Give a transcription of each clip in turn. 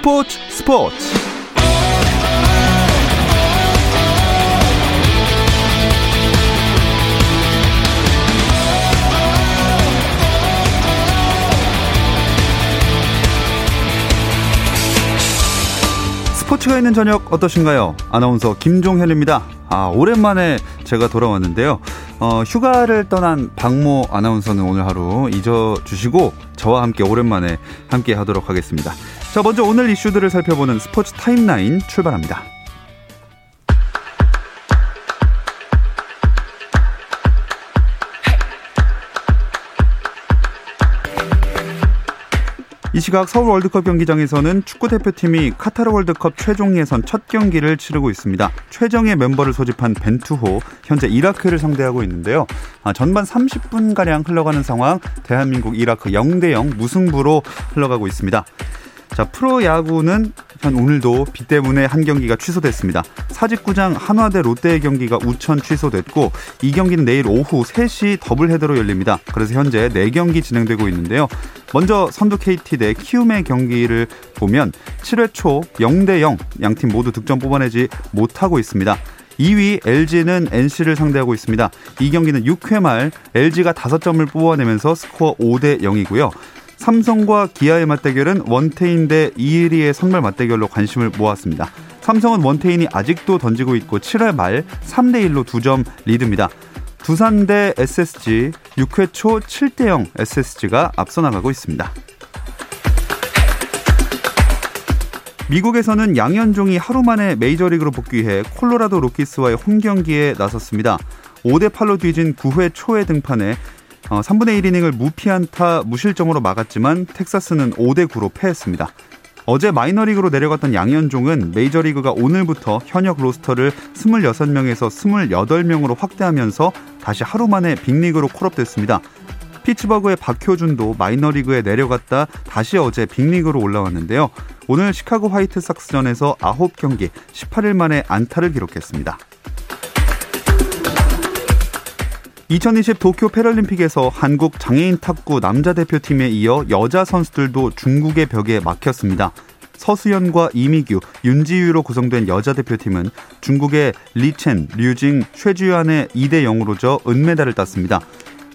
스포츠 스포츠 스포츠가 있는 저녁 어떠신가요? 아나운서 김종현입니다. 아, 오랜만에 제가 돌아왔는데요. 어, 휴가를 떠난 박모 아나운서는 오늘 하루 잊어주시고 저와 함께 오랜만에 함께 하도록 하겠습니다. 자, 먼저 오늘 이슈들을 살펴보는 스포츠 타임라인 출발합니다. 이 시각 서울 월드컵 경기장에서는 축구 대표팀이 카타르 월드컵 최종 예선 첫 경기를 치르고 있습니다. 최정의 멤버를 소집한 벤투호 현재 이라크를 상대하고 있는데요. 아, 전반 30분 가량 흘러가는 상황 대한민국 이라크 0대 0 무승부로 흘러가고 있습니다. 자, 프로야구는 현 오늘도 비 때문에 한 경기가 취소됐습니다. 사직구장 한화 대 롯데의 경기가 우천 취소됐고 이 경기는 내일 오후 3시 더블 헤더로 열립니다. 그래서 현재 4경기 진행되고 있는데요. 먼저 선두 KT 대 키움의 경기를 보면 7회 초 0대 0 양팀 모두 득점 뽑아내지 못하고 있습니다. 2위 LG는 NC를 상대하고 있습니다. 이 경기는 6회 말 LG가 5점을 뽑아내면서 스코어 5대 0이고요. 삼성과 기아의 맞대결은 원태인 대 이일이의 선발 맞대결로 관심을 모았습니다. 삼성은 원태인이 아직도 던지고 있고 7회 말 3대 1로 2점 리드입니다. 두산 대 SSG 6회 초 7대 0 SSG가 앞서 나가고 있습니다. 미국에서는 양현종이 하루 만에 메이저리그로 복귀해 콜로라도 로키스와의 홈 경기에 나섰습니다. 5대 8로 뒤진 9회 초에 등판해 3분의 어, 1이닝을 무피안타 무실점으로 막았지만 텍사스는 5대 9로 패했습니다. 어제 마이너리그로 내려갔던 양현종은 메이저리그가 오늘부터 현역 로스터를 26명에서 28명으로 확대하면서 다시 하루 만에 빅리그로 콜업됐습니다. 피츠버그의 박효준도 마이너리그에 내려갔다 다시 어제 빅리그로 올라왔는데요. 오늘 시카고 화이트삭스전에서 9경기 18일 만에 안타를 기록했습니다. 2020 도쿄 패럴림픽에서 한국 장애인 탁구 남자 대표팀에 이어 여자 선수들도 중국의 벽에 막혔습니다. 서수연과 이미규, 윤지유로 구성된 여자 대표팀은 중국의 리첸, 류징, 쉐주안에 2대 0으로 져 은메달을 땄습니다.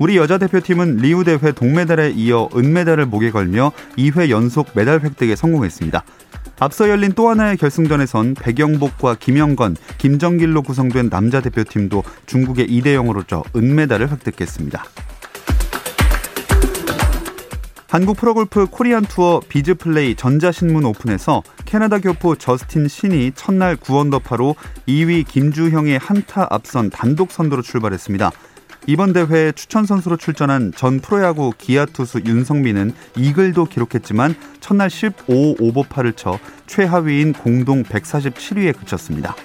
우리 여자 대표팀은 리우 대회 동메달에 이어 은메달을 목에 걸며 2회 연속 메달 획득에 성공했습니다. 앞서 열린 또 하나의 결승전에선 백영복과 김영건, 김정길로 구성된 남자 대표팀도 중국에 2대 0으로 져 은메달을 획득했습니다. 한국 프로골프 코리안 투어 비즈플레이 전자신문 오픈에서 캐나다 교포 저스틴 신이 첫날 9언더파로 2위 김주형에 한 타 앞선 단독 선두로 출발했습니다. 이번 대회에 추천 선수로 출전한 전 프로야구 기아 투수 윤석민은 이글도 기록했지만 첫날 15 오버파를 쳐 최하위인 공동 147위에 그쳤습니다.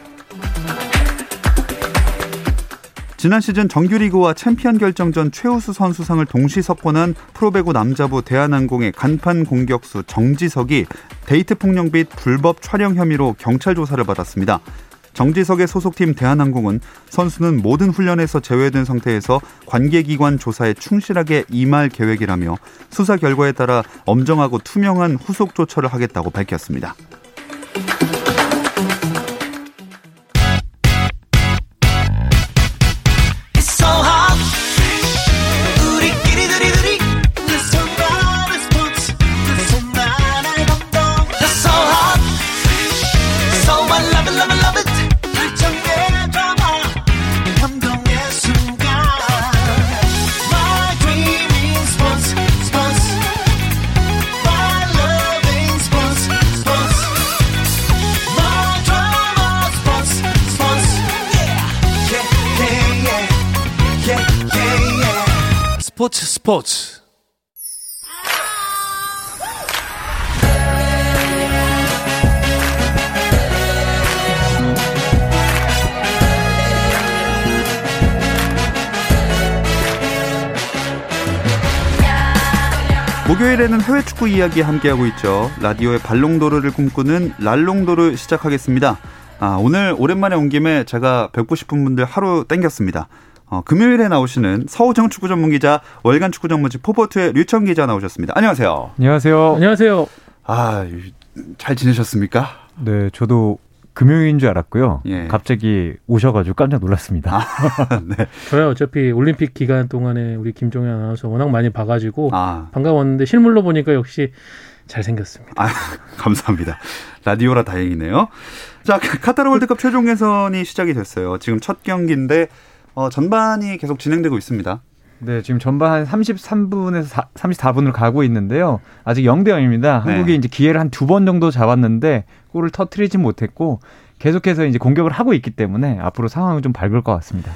지난 시즌 정규리그와 챔피언 결정전 최우수 선수상을 동시 석권한 프로배구 남자부 대한항공의 간판 공격수 정지석이 데이트 폭력 및 불법 촬영 혐의로 경찰 조사를 받았습니다. 정지석의 소속팀 대한항공은 선수는 모든 훈련에서 제외된 상태에서 관계기관 조사에 충실하게 임할 계획이라며 수사 결과에 따라 엄정하고 투명한 후속 조처를 하겠다고 밝혔습니다. 스포츠 스포츠 목요일에는 해외 축구 이야기 함께하고 있죠. 라디오의 발롱도르를 꿈꾸는 랄롱도르 시작하겠습니다. 아, 오늘 오랜만에 온 김에 제가 뵙고 싶은 분들 하루 땡겼습니다. 어, 금요일에 나오시는 서우정 축구 전문 기자, 월간 축구 전문지 포포트의 류청 기자 나오셨습니다. 안녕하세요. 안녕하세요. 안녕하세요. 아, 잘 지내셨습니까? 네, 저도 금요일인 줄 알았고요. 예. 갑자기 오셔가지고 깜짝 놀랐습니다. 아, 네. 저야 어차피 올림픽 기간 동안에 우리 김종현 아나운서 워낙 많이 봐가지고 아. 반가웠는데 실물로 보니까 역시 잘생겼습니다. 아, 감사합니다. 라디오라 다행이네요. 자, 카타르 월드컵 최종 예선이 시작이 됐어요. 지금 첫 경기인데 어, 전반이 계속 진행되고 있습니다. 네, 지금 전반 한 33분에서 4, 34분을 가고 있는데요. 아직 0대 0입니다. 네. 한국이 이제 기회를 한 두 번 정도 잡았는데 골을 터트리지 못했고 계속해서 이제 공격을 하고 있기 때문에 앞으로 상황은 좀 밝을 것 같습니다.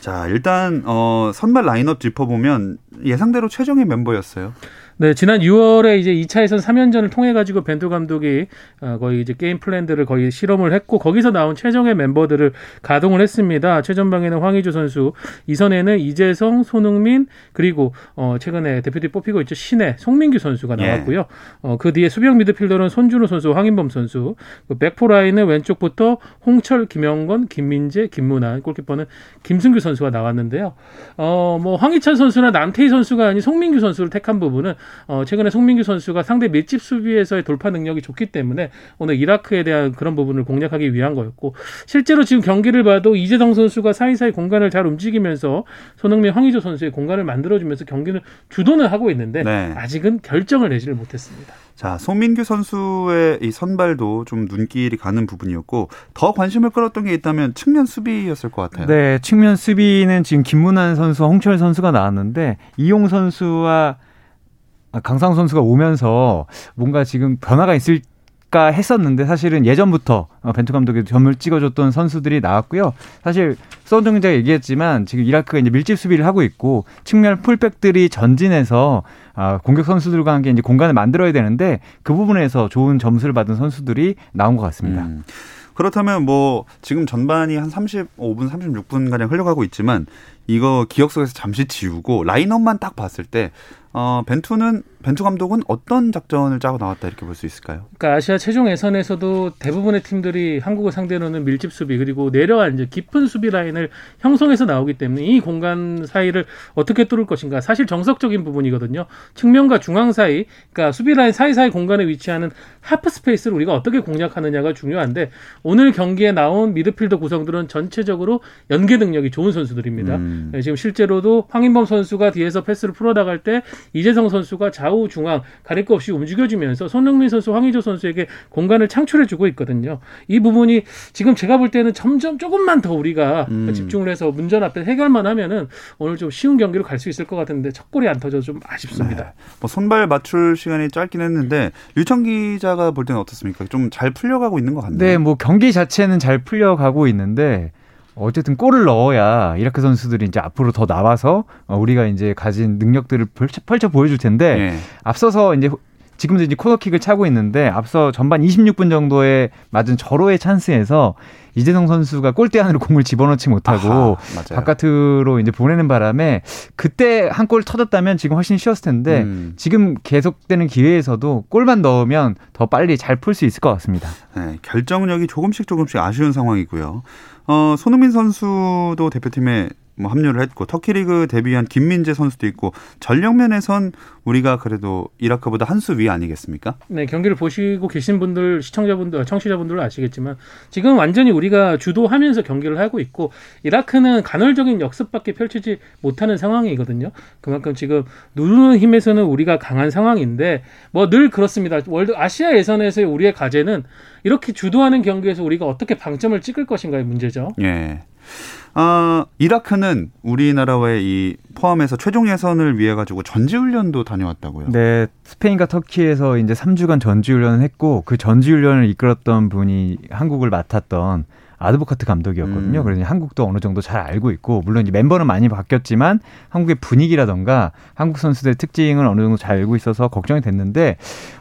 자, 일단 어 선발 라인업 짚어보면 예상대로 최종의 멤버였어요. 네, 지난 6월에 이제 2차 예선 3연전을 통해 가지고 벤투 감독이 어, 거의 이제 게임 플랜들을 거의 실험을 했고 거기서 나온 최종의 멤버들을 가동을 했습니다. 최전방에는 황의조 선수, 이선에는 이재성, 손흥민 그리고 어 최근에 대표팀 뽑히고 있죠 신혜, 송민규 선수가 예. 나왔고요. 예. 어, 그 뒤에 수비형 미드필더는 손준호 선수, 황인범 선수, 그 백포 라인은 왼쪽부터 홍철, 김영건, 김민재, 김문환, 골키퍼는 김승규 선수가 나왔는데요. 어, 뭐 황희찬 선수나 남태희 선수가 아닌 송민규 선수를 택한 부분은 어, 최근에 송민규 선수가 상대 밀집 수비에서의 돌파 능력이 좋기 때문에 오늘 이라크에 대한 그런 부분을 공략하기 위한 거였고 실제로 지금 경기를 봐도 이재성 선수가 사이사이 공간을 잘 움직이면서 손흥민, 황희조 선수의 공간을 만들어주면서 경기는 주도는 하고 있는데 네. 아직은 결정을 내지를 못했습니다. 자, 송민규 선수의 이 선발도 좀 눈길이 가는 부분이었고 더 관심을 끌었던 게 있다면 측면 수비였을 것 같아요. 네, 측면 수비는 지금 김문환 선수, 홍철 선수가 나왔는데 이용 선수와 아, 강상 선수가 오면서 뭔가 지금 변화가 있을 까 했었는데 사실은 예전부터 어, 벤투 감독이 점을 찍어줬던 선수들이 나왔고요. 사실 수원정 기자가 얘기했지만 지금 이라크가 이제 밀집 수비를 하고 있고 측면 풀백들이 전진해서 아, 공격 선수들과 함께 이제 공간을 만들어야 되는데 그 부분에서 좋은 점수를 받은 선수들이 나온 것 같습니다. 음. 그렇다면 뭐 지금 전반이 한 35분, 36분 가량 흘러가고 있지만 이거 기억 속에서 잠시 지우고 라인업만 딱 봤을 때 어, 벤투는 벤투 감독은 어떤 작전을 짜고 나왔다 이렇게 볼 수 있을까요? 그러니까 아시아 최종 예선에서도 대부분의 팀들이 한국을 상대로는 밀집 수비 그리고 내려앉은 깊은 수비 라인을 형성해서 나오기 때문에 이 공간 사이를 어떻게 뚫을 것인가 사실 정석적인 부분이거든요. 측면과 중앙 사이, 그러니까 수비 라인 사이사이 공간에 위치하는 하프 스페이스를 우리가 어떻게 공략하느냐가 중요한데 오늘 경기에 나온 미드필더 구성들은 전체적으로 연계 능력이 좋은 선수들입니다. 음. 네, 지금 실제로도 황인범 선수가 뒤에서 패스를 풀어 나갈 때 이재성 선수가 좌우 중앙 가릴 것 없이 움직여주면서 손흥민 선수, 황의조 선수에게 공간을 창출해주고 있거든요. 이 부분이 지금 제가 볼 때는 점점 조금만 더 우리가 음. 집중을 해서 문전 앞에 해결만 하면은 오늘 좀 쉬운 경기로 갈 수 있을 것 같은데 첫 골이 안 터져서 좀 아쉽습니다. 네. 뭐 손발 맞출 시간이 짧긴 했는데 유청 기자가 볼 때는 어떻습니까? 좀 잘 풀려가고 있는 것 같나요? 네, 뭐 경기 자체는 잘 풀려가고 있는데 어쨌든 골을 넣어야 이라크 선수들이 이제 앞으로 더 나와서 어, 우리가 이제 가진 능력들을 펼쳐, 펼쳐 보여줄 텐데 네. 앞서서 이제 지금도 이제 코너킥을 차고 있는데 앞서 전반 26분 정도에 맞은 절호의 찬스에서 이재성 선수가 골대 안으로 공을 집어넣지 못하고 아하, 바깥으로 이제 보내는 바람에 그때 한 골 터졌다면 지금 훨씬 쉬웠을 텐데 음. 지금 계속되는 기회에서도 골만 넣으면 더 빨리 잘 풀 수 있을 것 같습니다. 네, 결정력이 조금씩 조금씩 아쉬운 상황이고요. 어, 손흥민 선수도 대표팀에 뭐 합류를 했고 터키 리그 데뷔한 김민재 선수도 있고 전력 면에선 우리가 그래도 이라크보다 한 수 위 아니겠습니까? 네, 경기를 보시고 계신 분들 시청자분들 청취자분들은 아시겠지만 지금 완전히 우리가 주도하면서 경기를 하고 있고 이라크는 간헐적인 역습밖에 펼치지 못하는 상황이거든요. 그만큼 지금 누르는 힘에서는 우리가 강한 상황인데 뭐 늘 그렇습니다. 월드 아시아 예선에서의 우리의 과제는 이렇게 주도하는 경기에서 우리가 어떻게 방점을 찍을 것인가의 문제죠. 예. 어, 이라크는 우리나라와의 이 포함해서 최종 예선을 위해 가지고 전지훈련도 다녀왔다고요. 네, 스페인과 터키에서 이제 3주간 전지훈련을 했고 그 전지훈련을 이끌었던 분이 한국을 맡았던 아드보카트 감독이었거든요. 음. 그래서 한국도 어느 정도 잘 알고 있고 물론 이제 멤버는 많이 바뀌었지만 한국의 분위기라던가 한국 선수들의 특징을 어느 정도 잘 알고 있어서 걱정이 됐는데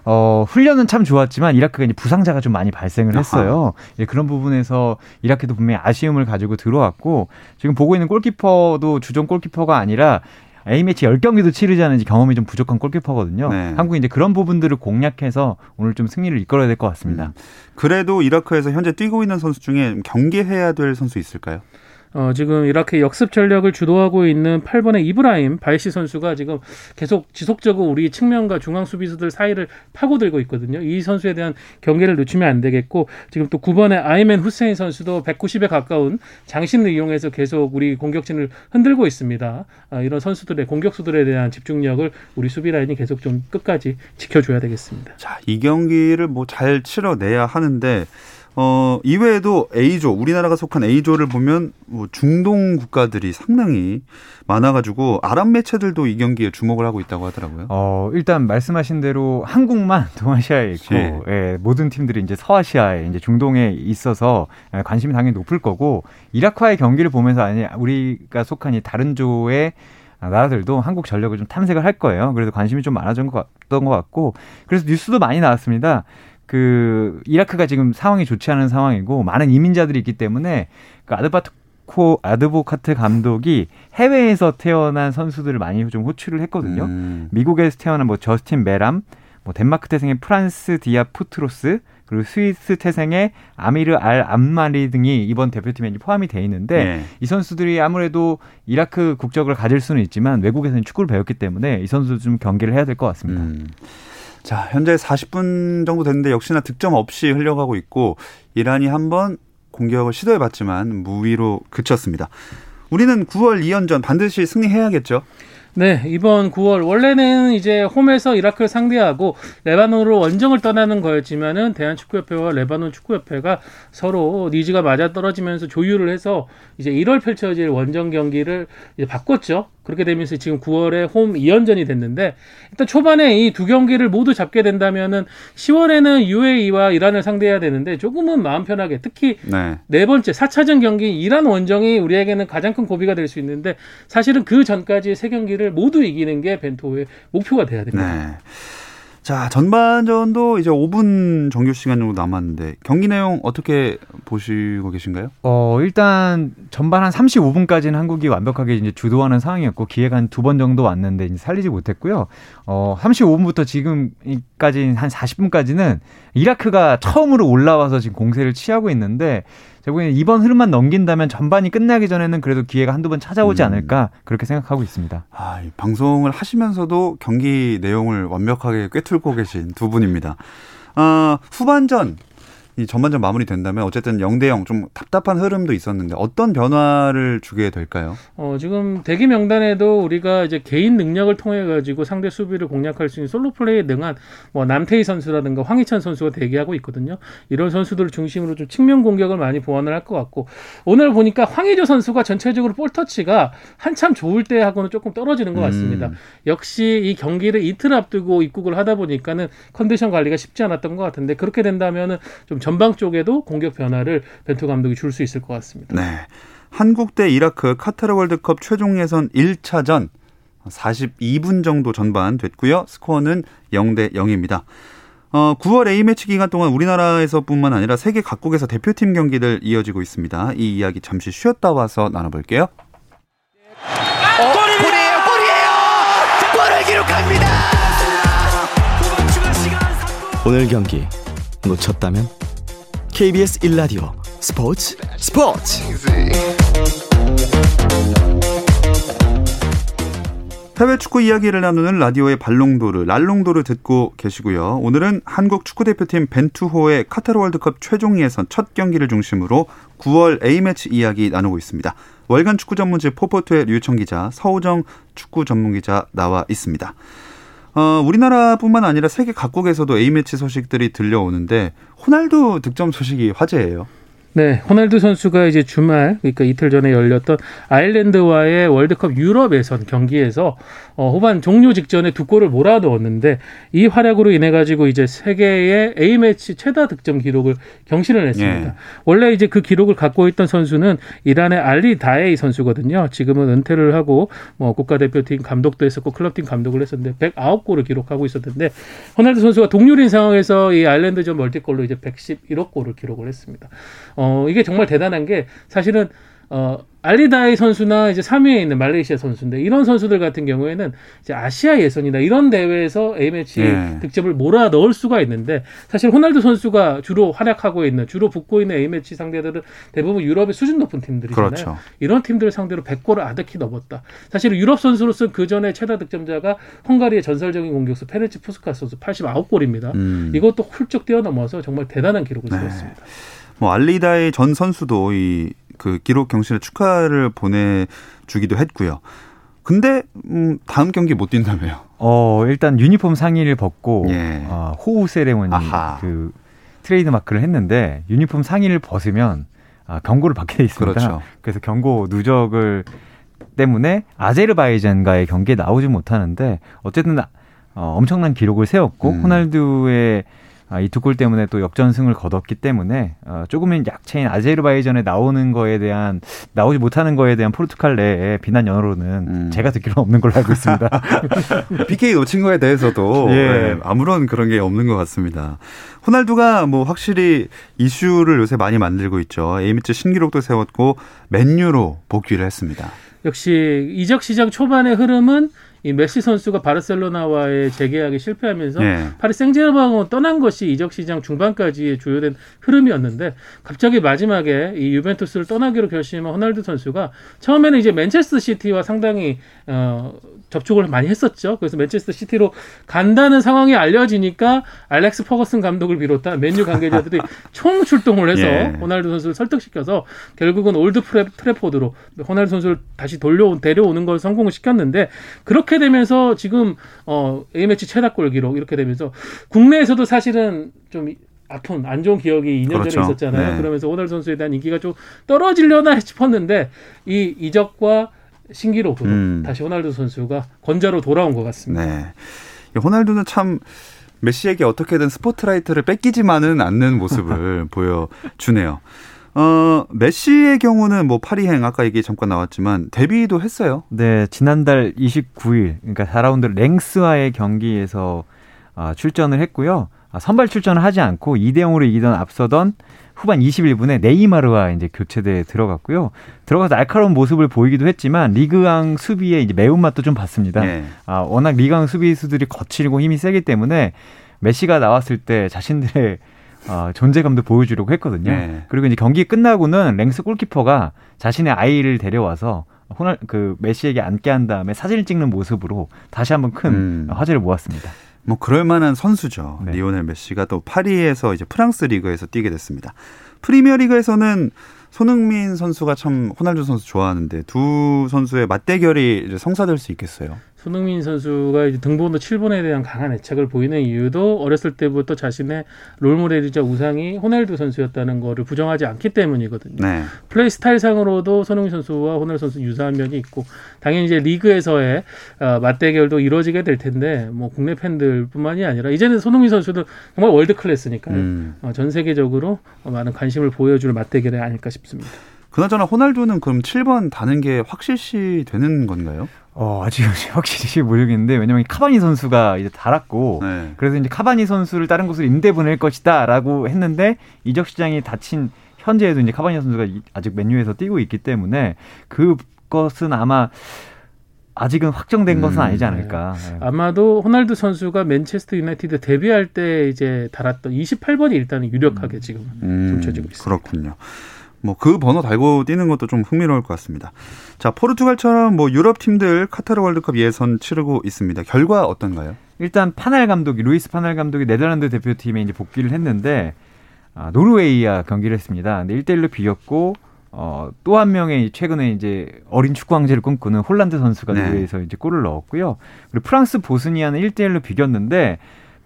어 훈련은 참 좋았지만 이라크가 이제 부상자가 좀 많이 발생을 했어요. 예, 그런 부분에서 이라크도 분명히 아쉬움을 가지고 들어왔고 지금 보고 있는 골키퍼도 주전 골키퍼가 아니라 A매치 10경기도 치르지 않은 경험이 좀 부족한 골키퍼거든요. 네. 한국이 이제 그런 부분들을 공략해서 오늘 좀 승리를 이끌어야 될 것 같습니다. 음. 그래도 이라크에서 현재 뛰고 있는 선수 중에 경계해야 될 선수 있을까요? 어, 지금 이라크의 역습 전력을 주도하고 있는 8번의 이브라임 바이시 선수가 지금 계속 지속적으로 우리 측면과 중앙 수비수들 사이를 파고들고 있거든요. 이 선수에 대한 경기를 놓치면 안 되겠고 지금 또 9번의 아이맨 후세인 선수도 190에 가까운 장신을 이용해서 계속 우리 공격진을 흔들고 있습니다. 아, 이런 선수들의 공격수들에 대한 집중력을 우리 수비 라인이 계속 좀 끝까지 지켜줘야 되겠습니다. 자, 이 경기를 뭐 잘 치러내야 하는데 어, 이외에도 A조, 우리나라가 속한 A조를 보면 뭐 중동 국가들이 상당히 많아가지고 아랍 매체들도 이 경기에 주목을 하고 있다고 하더라고요. 어, 일단 말씀하신 대로 한국만 동아시아에 있고, 예. 예, 모든 팀들이 이제 서아시아에, 이제 중동에 있어서 예, 관심이 당연히 높을 거고, 이라크와의 경기를 보면서 아니, 우리가 속한 이 다른 조의 나라들도 한국 전력을 좀 탐색을 할 거예요. 그래서 관심이 좀 많아졌던 것 같고, 그래서 뉴스도 많이 나왔습니다. 그 이라크가 지금 상황이 좋지 않은 상황이고 많은 이민자들이 있기 때문에 그 아드바트 코 아드보카트 감독이 해외에서 태어난 선수들을 많이 좀 호출을 했거든요. 음. 미국에서 태어난 뭐 저스틴 메람, 뭐 덴마크 태생의 프란스 디아 푸트로스, 그리고 스위스 태생의 아미르 알 암마리 등이 이번 대표팀에 포함이 돼 있는데 네. 이 선수들이 아무래도 이라크 국적을 가질 수는 있지만 외국에서는 축구를 배웠기 때문에 이 선수들 좀 경기를 해야 될 것 같습니다. 음. 자, 현재 40분 정도 됐는데 역시나 득점 없이 흘려가고 있고 이란이 한번 공격을 시도해봤지만 무위로 그쳤습니다. 우리는 9월 2연전 반드시 승리해야겠죠. 네, 이번 9월 원래는 이제 홈에서 이라크를 상대하고 레바논으로 원정을 떠나는 거였지만은 대한축구협회와 레바논 축구협회가 서로 니즈가 맞아 떨어지면서 조율을 해서 이제 1월 펼쳐질 원정 경기를 이제 바꿨죠. 그렇게 되면서 지금 9월에 홈 2연전이 됐는데 일단 초반에 이 두 경기를 모두 잡게 된다면은 10월에는 UAE와 이란을 상대해야 되는데 조금은 마음 편하게 특히 네. 네 번째 4차전 경기 이란 원정이 우리에게는 가장 큰 고비가 될 수 있는데 사실은 그 전까지 세 경기를 모두 이기는 게 벤토의 목표가 돼야 됩니다. 네. 자, 전반전도 이제 5분 정규 시간 정도 남았는데 경기 내용 어떻게 보시고 계신가요? 어, 일단 전반 한 35분까지는 한국이 완벽하게 이제 주도하는 상황이었고 기회가 한 두 번 정도 왔는데 이제 살리지 못했고요. 어, 35분부터 지금까지 한 40분까지는 이라크가 처음으로 올라와서 지금 공세를 취하고 있는데 보기에는 이번 흐름만 넘긴다면 전반이 끝나기 전에는 그래도 기회가 한두 번 찾아오지 음. 않을까 그렇게 생각하고 있습니다. 아, 이 방송을 하시면서도 경기 내용을 완벽하게 꿰뚫고 계신 두 분입니다. 아, 후반전 이 전반전 마무리된다면 어쨌든 0대 0 좀 답답한 흐름도 있었는데 어떤 변화를 주게 될까요? 어, 지금 대기 명단에도 우리가 이제 개인 능력을 통해 가지고 상대 수비를 공략할 수 있는 솔로 플레이에 능한 뭐 남태희 선수라든가 황희찬 선수가 대기하고 있거든요. 이런 선수들을 중심으로 좀 측면 공격을 많이 보완을 할 것 같고 오늘 보니까 황희조 선수가 전체적으로 볼 터치가 한참 좋을 때하고는 조금 떨어지는 것 같습니다. 음. 역시 이 경기를 이틀 앞두고 입국을 하다 보니까는 컨디션 관리가 쉽지 않았던 것 같은데 그렇게 된다면은 좀 전방 쪽에도 공격 변화를 벤투 감독이 줄 수 있을 것 같습니다. 네. 한국 대 이라크 카타르 월드컵 최종 예선 1차전 42분 정도 전반 됐고요. 스코어는 0대 0입니다. 어, 9월 A매치 기간 동안 우리나라에서뿐만 아니라 세계 각국에서 대표팀 경기들 이어지고 있습니다. 이 이야기 잠시 쉬었다 와서 나눠볼게요. 골이에요, 골이에요! 골을 기록합니다! 오늘 경기 놓쳤다면 KBS 1라디오 스포츠 스포츠 해외 축구 이야기를 나누는 라디오의 발롱도르, 랄롱도르 듣고 계시고요. 오늘은 한국 축구대표팀 벤투호의 카타르 월드컵 최종 예선 첫 경기를 중심으로 9월 A매치 이야기 나누고 있습니다. 월간 축구 전문지 포포트의 류청 기자, 서우정 축구 전문 기자 나와 있습니다. 어, 우리나라뿐만 아니라 세계 각국에서도 A매치 소식들이 들려오는데 호날두 득점 소식이 화제예요. 네, 호날두 선수가 이제 주말 그러니까 이틀 전에 열렸던 아일랜드와의 월드컵 유럽 예선 경기에서 어, 후반 종료 직전에 두 골을 몰아넣었는데 이 활약으로 인해 가지고 이제 세계의 A 매치 최다 득점 기록을 경신을 했습니다. 예. 원래 이제 그 기록을 갖고 있던 선수는 이란의 알리 다에이 선수거든요. 지금은 은퇴를 하고 뭐 국가대표팀 감독도 했었고 클럽팀 감독을 했었는데 109골을 기록하고 있었는데 호날두 선수가 동률인 상황에서 이 아일랜드전 멀티골로 이제 111억 골을 기록을 했습니다. 어, 이게 정말 대단한 게 사실은 어 알리다이 선수나 이제 3위에 있는 말레이시아 선수인데 이런 선수들 같은 경우에는 이제 아시아 예선이나 이런 대회에서 A매치 예. 득점을 몰아 넣을 수가 있는데 사실 호날두 선수가 주로 활약하고 있는 주로 붙고 있는 A매치 상대들은 대부분 유럽의 수준 높은 팀들이잖아요. 그렇죠. 이런 팀들을 상대로 100골을 아득히 넣었다. 사실 유럽 선수로서 그 전에 최다 득점자가 헝가리의 전설적인 공격수 페르치 푸스카스 선수 89골입니다. 음. 이것도 훌쩍 뛰어넘어서 정말 대단한 기록을 네. 세웠습니다. 뭐 알리다의 전 선수도 이 그 기록 경신에 축하를 보내주기도 했고요. 근데 음, 다음 경기 못 뛴다며요. 어, 일단 유니폼 상의를 벗고 예. 어, 호우 세레머니 아하. 그 트레이드 마크를 했는데 유니폼 상의를 벗으면 아, 경고를 받게 돼 있습니다. 그렇죠. 그래서 경고 누적을 때문에 아제르바이잔과의 경기에 나오지 못하는데 어쨌든 어, 엄청난 기록을 세웠고 음. 호날두의 아, 이 두 골 때문에 또 역전승을 거뒀기 때문에 어, 조금은 약체인 아제르바이잔에 나오는 거에 대한 나오지 못하는 거에 대한 포르투갈 내의 비난 여론은 음. 제가 듣기로 없는 걸로 알고 있습니다. PK 놓친 거에 대해서도 예. 네, 아무런 그런 게 없는 것 같습니다. 호날두가 뭐 확실히 이슈를 요새 많이 만들고 있죠. A매치 신기록도 세웠고 맨유로 복귀를 했습니다. 역시 이적 시장 초반의 흐름은 이 메시 선수가 바르셀로나와의 재계약에 실패하면서 예. 파리 생제르맹으로 떠난 것이 이적 시장 중반까지의 주요된 흐름이었는데 갑자기 마지막에 이 유벤투스를 떠나기로 결심한 호날두 선수가 처음에는 이제 맨체스터 시티와 상당히 어 접촉을 많이 했었죠. 그래서 맨체스터 시티로 간다는 상황이 알려지니까 알렉스 퍼거슨 감독을 비롯한 맨유 관계자들이 총 출동을 해서 예. 호날두 선수를 설득시켜서 결국은 올드 프레, 트래포드로 호날두 선수를 다시 돌려온 데려오는 걸 성공을 시켰는데 그렇게 되면서 지금 어 A매치 최다골 기록 이렇게 되면서 국내에서도 사실은 좀 아픈 안 좋은 기억이 2년 그렇죠. 전에 있었잖아요. 네. 그러면서 호날두 선수에 대한 인기가 좀 떨어지려나 싶었는데 이 이적과 신기록으로 음. 다시 호날두 선수가 권자로 돌아온 것 같습니다. 네. 이 호날두는 참 메시에게 어떻게든 스포트라이트를 뺏기지만은 않는 모습을 보여주네요. 어, 메시의 경우는 뭐 파리행 아까 얘기 잠깐 나왔지만 데뷔도 했어요. 네, 지난달 29일, 그러니까 4라운드 랭스와의 경기에서 아, 출전을 했고요. 아, 선발 출전을 하지 않고 2대 0으로 이기던 앞서던 후반 21분에 네이마르와 이제 교체대에 들어갔고요. 들어가서 날카로운 모습을 보이기도 했지만 리그앙 수비에 이제 매운맛도 좀 봤습니다. 네. 아, 워낙 리그앙 수비수들이 거칠고 힘이 세기 때문에 메시가 나왔을 때 자신들의 어, 존재감도 보여주려고 했거든요. 네. 그리고 이제 경기 끝나고는 랭스 골키퍼가 자신의 아이를 데려와서 호날 그 메시에게 안게 한 다음에 사진을 찍는 모습으로 다시 한번 큰 음. 화제를 모았습니다. 뭐 그럴 만한 선수죠. 네. 리오넬 메시가 또 파리에서 이제 프랑스 리그에서 뛰게 됐습니다. 프리미어 리그에서는 손흥민 선수가 참 호날두 선수 좋아하는데 두 선수의 맞대결이 이제 성사될 수 있겠어요. 손흥민 선수가 이제 등번호 7번에 대한 강한 애착을 보이는 이유도 어렸을 때부터 자신의 롤모델이자 우상이 호날두 선수였다는 거를 부정하지 않기 때문이거든요. 네. 플레이 스타일상으로도 손흥민 선수와 호날두 선수 유사한 면이 있고 당연히 이제 리그에서의 어, 맞대결도 이루어지게 될 텐데 뭐 국내 팬들뿐만이 아니라 이제는 손흥민 선수도 정말 월드 클래스니까요. 음. 어, 전 세계적으로 어, 많은 관심을 보여줄 맞대결이 아닐까 싶습니다. 그나저나 호날두는 그럼 7번 다는 게 확실시 되는 건가요? 어, 아직 확실히 모르겠는데 왜냐면 카바니 선수가 이제 달았고 네. 그래서 이제 카바니 선수를 다른 곳으로 임대 보낼 것이다라고 했는데 이적 시장이 닫힌 현재에도 이제 카바니 선수가 이- 아직 맨유에서 뛰고 있기 때문에 그것은 아마 아직은 확정된 것은 음, 아니지 않을까. 네. 아마도 호날두 선수가 맨체스터 유나이티드 데뷔할 때 이제 달았던 28번이 일단은 유력하게 지금 음, 펼쳐지고 있습니다. 그렇군요. 뭐 그 번호 달고 뛰는 것도 좀 흥미로울 것 같습니다. 자, 포르투갈처럼 뭐 유럽 팀들 카타르 월드컵 예선 치르고 있습니다. 결과 어떤가요? 일단 판할 감독이 루이스 판할 감독이 네덜란드 대표팀에 이제 복귀를 했는데 아, 노르웨이와 경기를 했습니다. 근데 1대1로 비겼고 어, 또 한 명의 최근에 이제 어린 축구 황제를 꿈꾸는 홀란드 선수가 네. 노르웨이에서 이제 골을 넣었고요. 그리고 프랑스 보스니아는 1대1로 비겼는데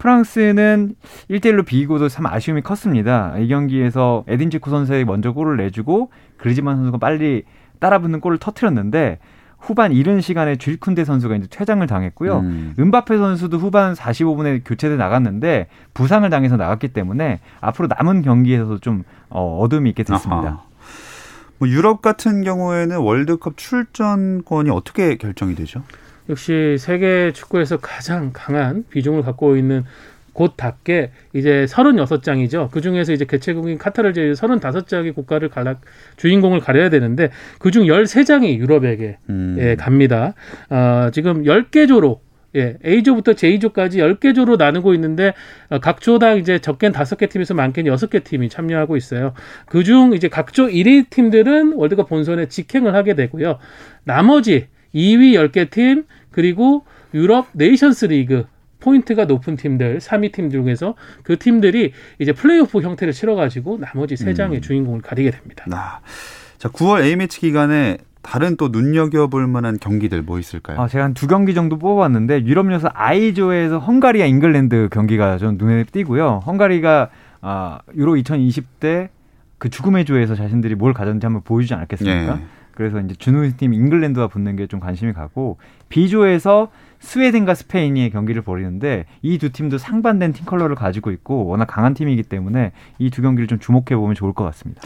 프랑스는 1대1로 비기고도 참 아쉬움이 컸습니다. 이 경기에서 에딘 지코 선수에 먼저 골을 내주고 그리지만 선수가 빨리 따라붙는 골을 터트렸는데 후반 이른 시간에 줄쿤데 선수가 이제 퇴장을 당했고요. 음. 은바페 선수도 후반 45분에 교체돼 나갔는데 부상을 당해서 나갔기 때문에 앞으로 남은 경기에서도 좀 어, 어둠이 있게 됐습니다. 아하. 뭐 유럽 같은 경우에는 월드컵 출전권이 어떻게 결정이 되죠? 역시 세계 축구에서 가장 강한 비중을 갖고 있는 곧답게 이제 36장이죠. 그 중에서 이제 개최국인 카타르를 제외 35장의 국가를 갈라, 주인공을 가려야 되는데 그중 13장이 유럽에게 음. 예, 갑니다. 어, 지금 10개 조로 예, A조부터 J조까지 10개 조로 나누고 있는데 어, 각 조당 이제 적게는 5개 팀에서 많게는 6개 팀이 참여하고 있어요. 그중 이제 각조 1위 팀들은 월드컵 본선에 직행을 하게 되고요. 나머지 2위 10개 팀 그리고 유럽 네이션스 리그 포인트가 높은 팀들, 3위 팀 중에서 그 팀들이 이제 플레이오프 형태를 치러가지고 나머지 세 장의 음. 주인공을 가리게 됩니다. 아, 자, 9월 A매치 기간에 다른 또 눈여겨볼 만한 경기들 뭐 있을까요? 아, 제가 한 두 경기 정도 뽑아봤는데 유럽 예선 I조에서 헝가리와 잉글랜드 경기가 좀 눈에 띄고요. 헝가리가 아, 유로 2020때 그 죽음의 조에서 자신들이 뭘 가졌는지 한번 보여주지 않았겠습니까? 예. 그래서 이제 준우승팀 잉글랜드와 붙는 게 좀 관심이 가고 B조에서 스웨덴과 스페인이 경기를 벌이는데 이 두 팀도 상반된 팀 컬러를 가지고 있고 워낙 강한 팀이기 때문에 이 두 경기를 좀 주목해 보면 좋을 것 같습니다.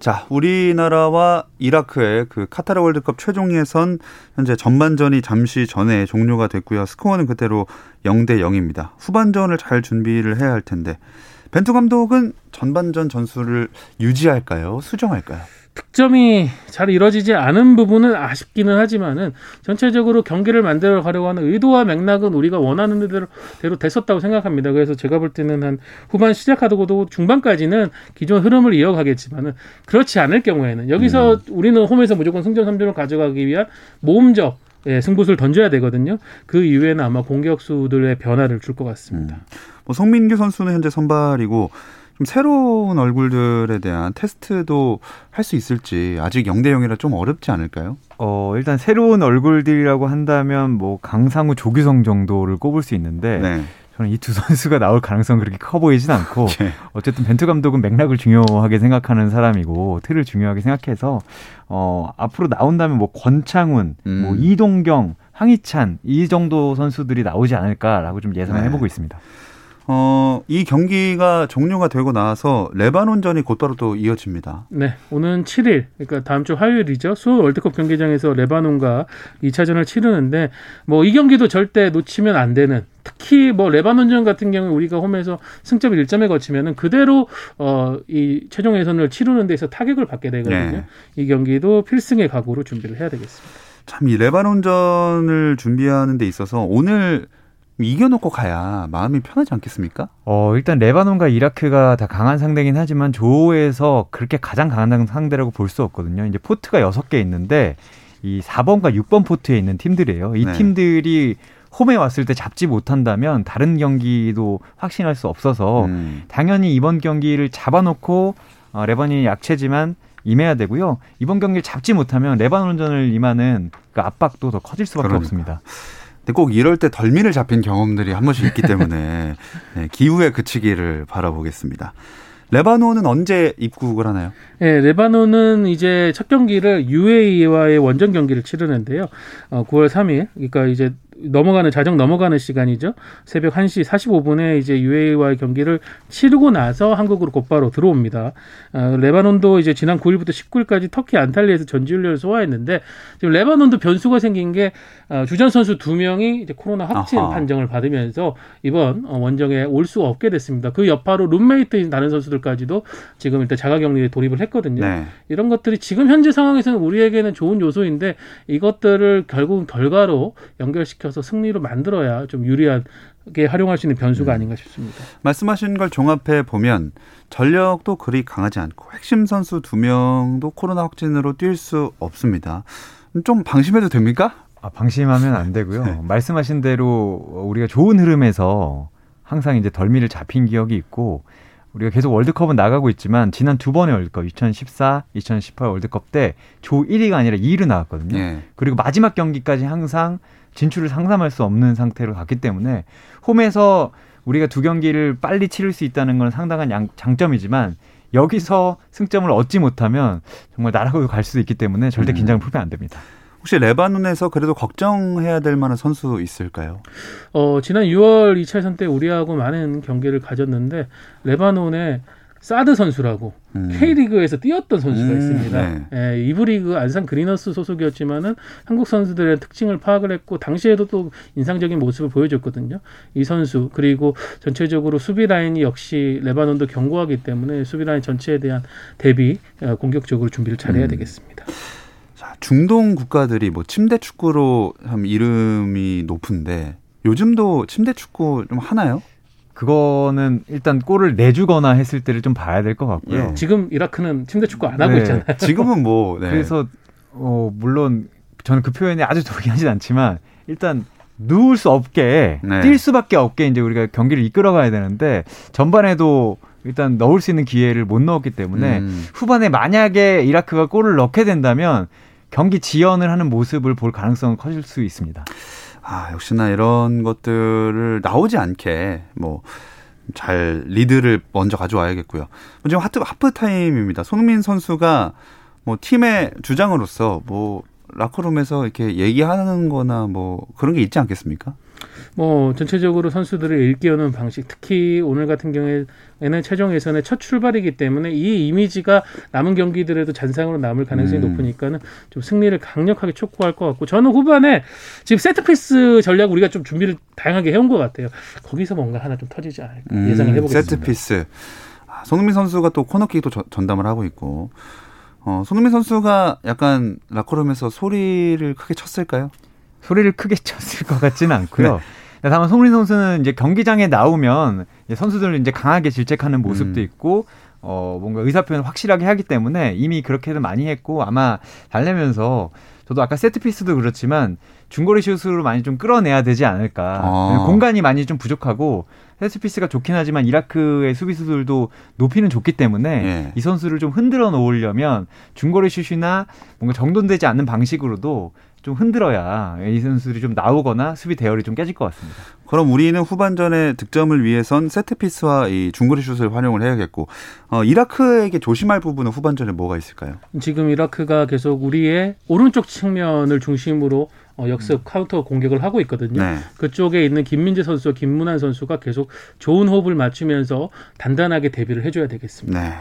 자, 우리나라와 이라크의 그 카타르 월드컵 최종 예선 현재 전반전이 잠시 전에 종료가 됐고요. 스코어는 그대로 0대 0입니다. 후반전을 잘 준비를 해야 할 텐데 벤투 감독은 전반전 전술을 유지할까요? 수정할까요? 득점이 잘 이뤄지지 않은 부분은 아쉽기는 하지만은 전체적으로 경기를 만들어 가려고 하는 의도와 맥락은 우리가 원하는 대로, 대로 됐었다고 생각합니다. 그래서 제가 볼 때는 한 후반 시작하고도 중반까지는 기존 흐름을 이어가겠지만은 그렇지 않을 경우에는 여기서 우리는 홈에서 무조건 승점 3점을 가져가기 위한 모험적 예, 승부수를 던져야 되거든요. 그 이후에는 아마 공격수들의 변화를 줄 것 같습니다. 뭐 송민규 선수는 현재 선발이고 좀 새로운 얼굴들에 대한 테스트도 할 수 있을지 아직 0대 0이라 좀 어렵지 않을까요? 어, 일단 새로운 얼굴들이라고 한다면 뭐 강상우, 조규성 정도를 꼽을 수 있는데 네. 저는 이 두 선수가 나올 가능성 은 그렇게 커 보이진 않고 예. 어쨌든 벤투 감독은 맥락을 중요하게 생각하는 사람이고 틀을 중요하게 생각해서 어 앞으로 나온다면 뭐 권창훈, 음. 뭐 이동경, 황희찬 이 정도 선수들이 나오지 않을까라고 좀 예상을 네. 해보고 있습니다. 어, 이 경기가 종료가 되고 나서 레바논전이 곧바로 또 이어집니다. 네, 오는 7일, 그러니까 다음 주 화요일이죠. 수원 월드컵 경기장에서 레바논과 2차전을 치르는데 뭐 이 경기도 절대 놓치면 안 되는. 특히 뭐 레바논전 같은 경우 우리가 홈에서 승점 1점에 거치면은 그대로 어 이 최종 예선을 치르는 데서 타격을 받게 되거든요. 네. 이 경기도 필승의 각오로 준비를 해야 되겠습니다. 참 이 레바논전을 준비하는 데 있어서 오늘 이겨놓고 가야 마음이 편하지 않겠습니까? 어 일단 레바논과 이라크가 다 강한 상대긴 하지만 조에서 그렇게 가장 강한 상대라고 볼 수 없거든요. 이제 포트가 여섯 개 있는데 이 4번과 6번 포트에 있는 팀들이에요. 이 네. 팀들이 홈에 왔을 때 잡지 못한다면 다른 경기도 확신할 수 없어서 음. 당연히 이번 경기를 잡아놓고 어, 레바논이 약체지만 임해야 되고요. 이번 경기를 잡지 못하면 레바논전을 임하는 그 압박도 더 커질 수밖에 그러니까. 없습니다. 근데 꼭 이럴 때 덜미를 잡힌 경험들이 한 번씩 있기 때문에 네, 기후에 그치기를 바라보겠습니다. 레바논은 언제 입국을 하나요? 예, 레바논은 이제 첫 경기를 UAE와의 원정 경기를 치르는데요. 어, 9월 3일, 그러니까 이제 넘어가는 자정 넘어가는 시간이죠. 새벽 1시 45분에 이제 UAE와의 경기를 치르고 나서 한국으로 곧바로 들어옵니다. 어, 레바논도 이제 지난 9일부터 19일까지 터키 안탈리아에서 전지훈련을 소화했는데 지금 레바논도 변수가 생긴 게 어, 주전 선수 두 명이 이제 코로나 확진 아하. 판정을 받으면서 이번 어, 원정에 올 수가 없게 됐습니다. 그 여파로 룸메이트인 다른 선수들까지도 지금 일단 자가격리에 돌입을 했거든요. 네. 이런 것들이 지금 현재 상황에서는 우리에게는 좋은 요소인데 이것들을 결국 결과로 연결시켜서 승리로 만들어야 좀 유리하게 활용할 수 있는 변수가 아닌가 싶습니다. 말씀하신 걸 종합해 보면 전력도 그리 강하지 않고 핵심 선수 두 명도 코로나 확진으로 뛸 수 없습니다. 좀 방심해도 됩니까? 아, 방심하면 안 되고요. 네. 말씀하신 대로 우리가 좋은 흐름에서 항상 이제 덜미를 잡힌 기억이 있고 우리가 계속 월드컵은 나가고 있지만 지난 두 번의 월드컵 2014, 2018 월드컵 때 조 1위가 아니라 2위로 나왔거든요. 예. 그리고 마지막 경기까지 항상 진출을 상상할 수 없는 상태로 갔기 때문에 홈에서 우리가 두 경기를 빨리 치를 수 있다는 건 상당한 양- 장점이지만 여기서 승점을 얻지 못하면 정말 나라고 갈 수도 있기 때문에 절대 음. 긴장을 풀면 안 됩니다. 혹시 레바논에서 그래도 걱정해야 될 만한 선수 있을까요? 어, 지난 6월 2차 예선 때 우리하고 많은 경기를 가졌는데 레바논의 사드 선수라고 음. K리그에서 뛰었던 선수가 음, 있습니다. 네. 예, 이부 리그 안산 그리너스 소속이었지만은 한국 선수들의 특징을 파악을 했고 당시에도 또 인상적인 모습을 보여줬거든요. 이 선수 그리고 전체적으로 수비 라인이 역시 레바논도 견고하기 때문에 수비 라인 전체에 대한 대비 어, 공격적으로 준비를 잘해야 음. 되겠습니다. 자, 중동 국가들이 뭐 침대 축구로 참 이름이 높은데 요즘도 침대 축구 좀 하나요? 그거는 일단 골을 내주거나 했을 때를 좀 봐야 될 것 같고요. 예. 지금 이라크는 침대 축구 안 하고 네. 있잖아요. 지금은 뭐 네. 그래서 어 물론 저는 그 표현에 아주 동의하진 않지만 일단 누울 수 없게 네. 뛸 수밖에 없게 이제 우리가 경기를 이끌어가야 되는데 전반에도 일단 넣을 수 있는 기회를 못 넣었기 때문에 음. 후반에 만약에 이라크가 골을 넣게 된다면 경기 지연을 하는 모습을 볼 가능성은 커질 수 있습니다. 아, 역시나 이런 것들을 나오지 않게 뭐 잘 리드를 먼저 가져와야겠고요. 지금 하트 하프 타임입니다. 손흥민 선수가 뭐 팀의 주장으로서 뭐 라커룸에서 이렇게 얘기하는 거나 뭐 그런 게 있지 않겠습니까? 뭐 전체적으로 선수들을 일깨우는 방식, 특히 오늘 같은 경우에는 최종 예선의 첫 출발이기 때문에 이 이미지가 남은 경기들에도 잔상으로 남을 가능성이 음. 높으니까는 좀 승리를 강력하게 촉구할 것 같고 저는 후반에 지금 세트피스 전략 우리가 좀 준비를 다양하게 해온 것 같아요. 거기서 뭔가 하나 좀 터지지 않을까 예상을 해보겠습니다. 음, 세트 피스. 아, 손흥민 선수가 또 코너킥도 저- 전담을 하고 있고. 어, 손흥민 선수가 약간 라커룸에서 소리를 크게 쳤을까요? 소리를 크게 쳤을 것 같지는 않고요. 네. 다만 손흥민 선수는 이제 경기장에 나오면 이제 선수들을 이제 강하게 질책하는 모습도 음. 있고 어 뭔가 의사 표현을 확실하게 하기 때문에 이미 그렇게도 많이 했고 아마 달래면서 저도 아까 세트 피스도 그렇지만 중거리 슛으로 많이 좀 끌어내야 되지 않을까. 아. 공간이 많이 좀 부족하고 세트 피스가 좋긴 하지만 이라크의 수비수들도 높이는 좋기 때문에 예. 이 선수를 좀 흔들어 놓으려면 중거리 슛이나 뭔가 정돈되지 않는 방식으로도 좀 흔들어야 이 선수들이 좀 나오거나 수비 대열이 좀 깨질 것 같습니다. 그럼 우리는 후반전에 득점을 위해선 세트피스와 이 중거리 슛을 활용을 해야겠고 어, 이라크에게 조심할 부분은 후반전에 뭐가 있을까요? 지금 이라크가 계속 우리의 오른쪽 측면을 중심으로 어, 역습 카운터 공격을 하고 있거든요. 네. 그쪽에 있는 김민재 선수와 김문환 선수가 계속 좋은 호흡을 맞추면서 단단하게 대비를 해줘야 되겠습니다. 네.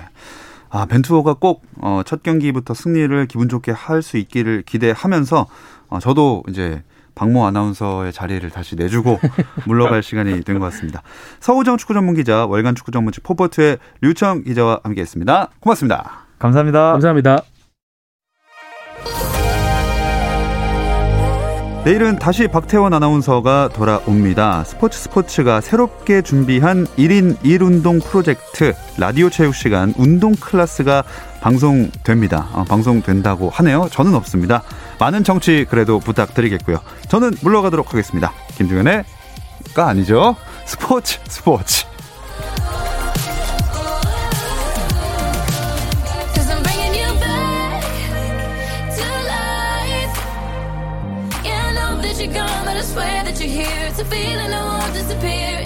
아, 벤투호가 꼭 어, 첫 경기부터 승리를 기분 좋게 할 수 있기를 기대하면서 어, 저도 이제 박모 아나운서의 자리를 다시 내주고 물러갈 시간이 된 것 같습니다. 서호정 축구 전문 기자, 월간 축구 전문지 포포투의 류청 기자와 함께했습니다. 고맙습니다. 감사합니다. 감사합니다. 내일은 다시 박태원 아나운서가 돌아옵니다. 스포츠 스포츠가 새롭게 준비한 1인 1운동 프로젝트 라디오 체육 시간 운동 클래스가 방송됩니다. 어, 방송된다고 하네요. 저는 없습니다. 많은 청취 그래도 부탁드리겠고요. 저는 물러가도록 하겠습니다. 김중현의 가 아니죠. 스포츠 스포츠. I I feeling that won't disappear,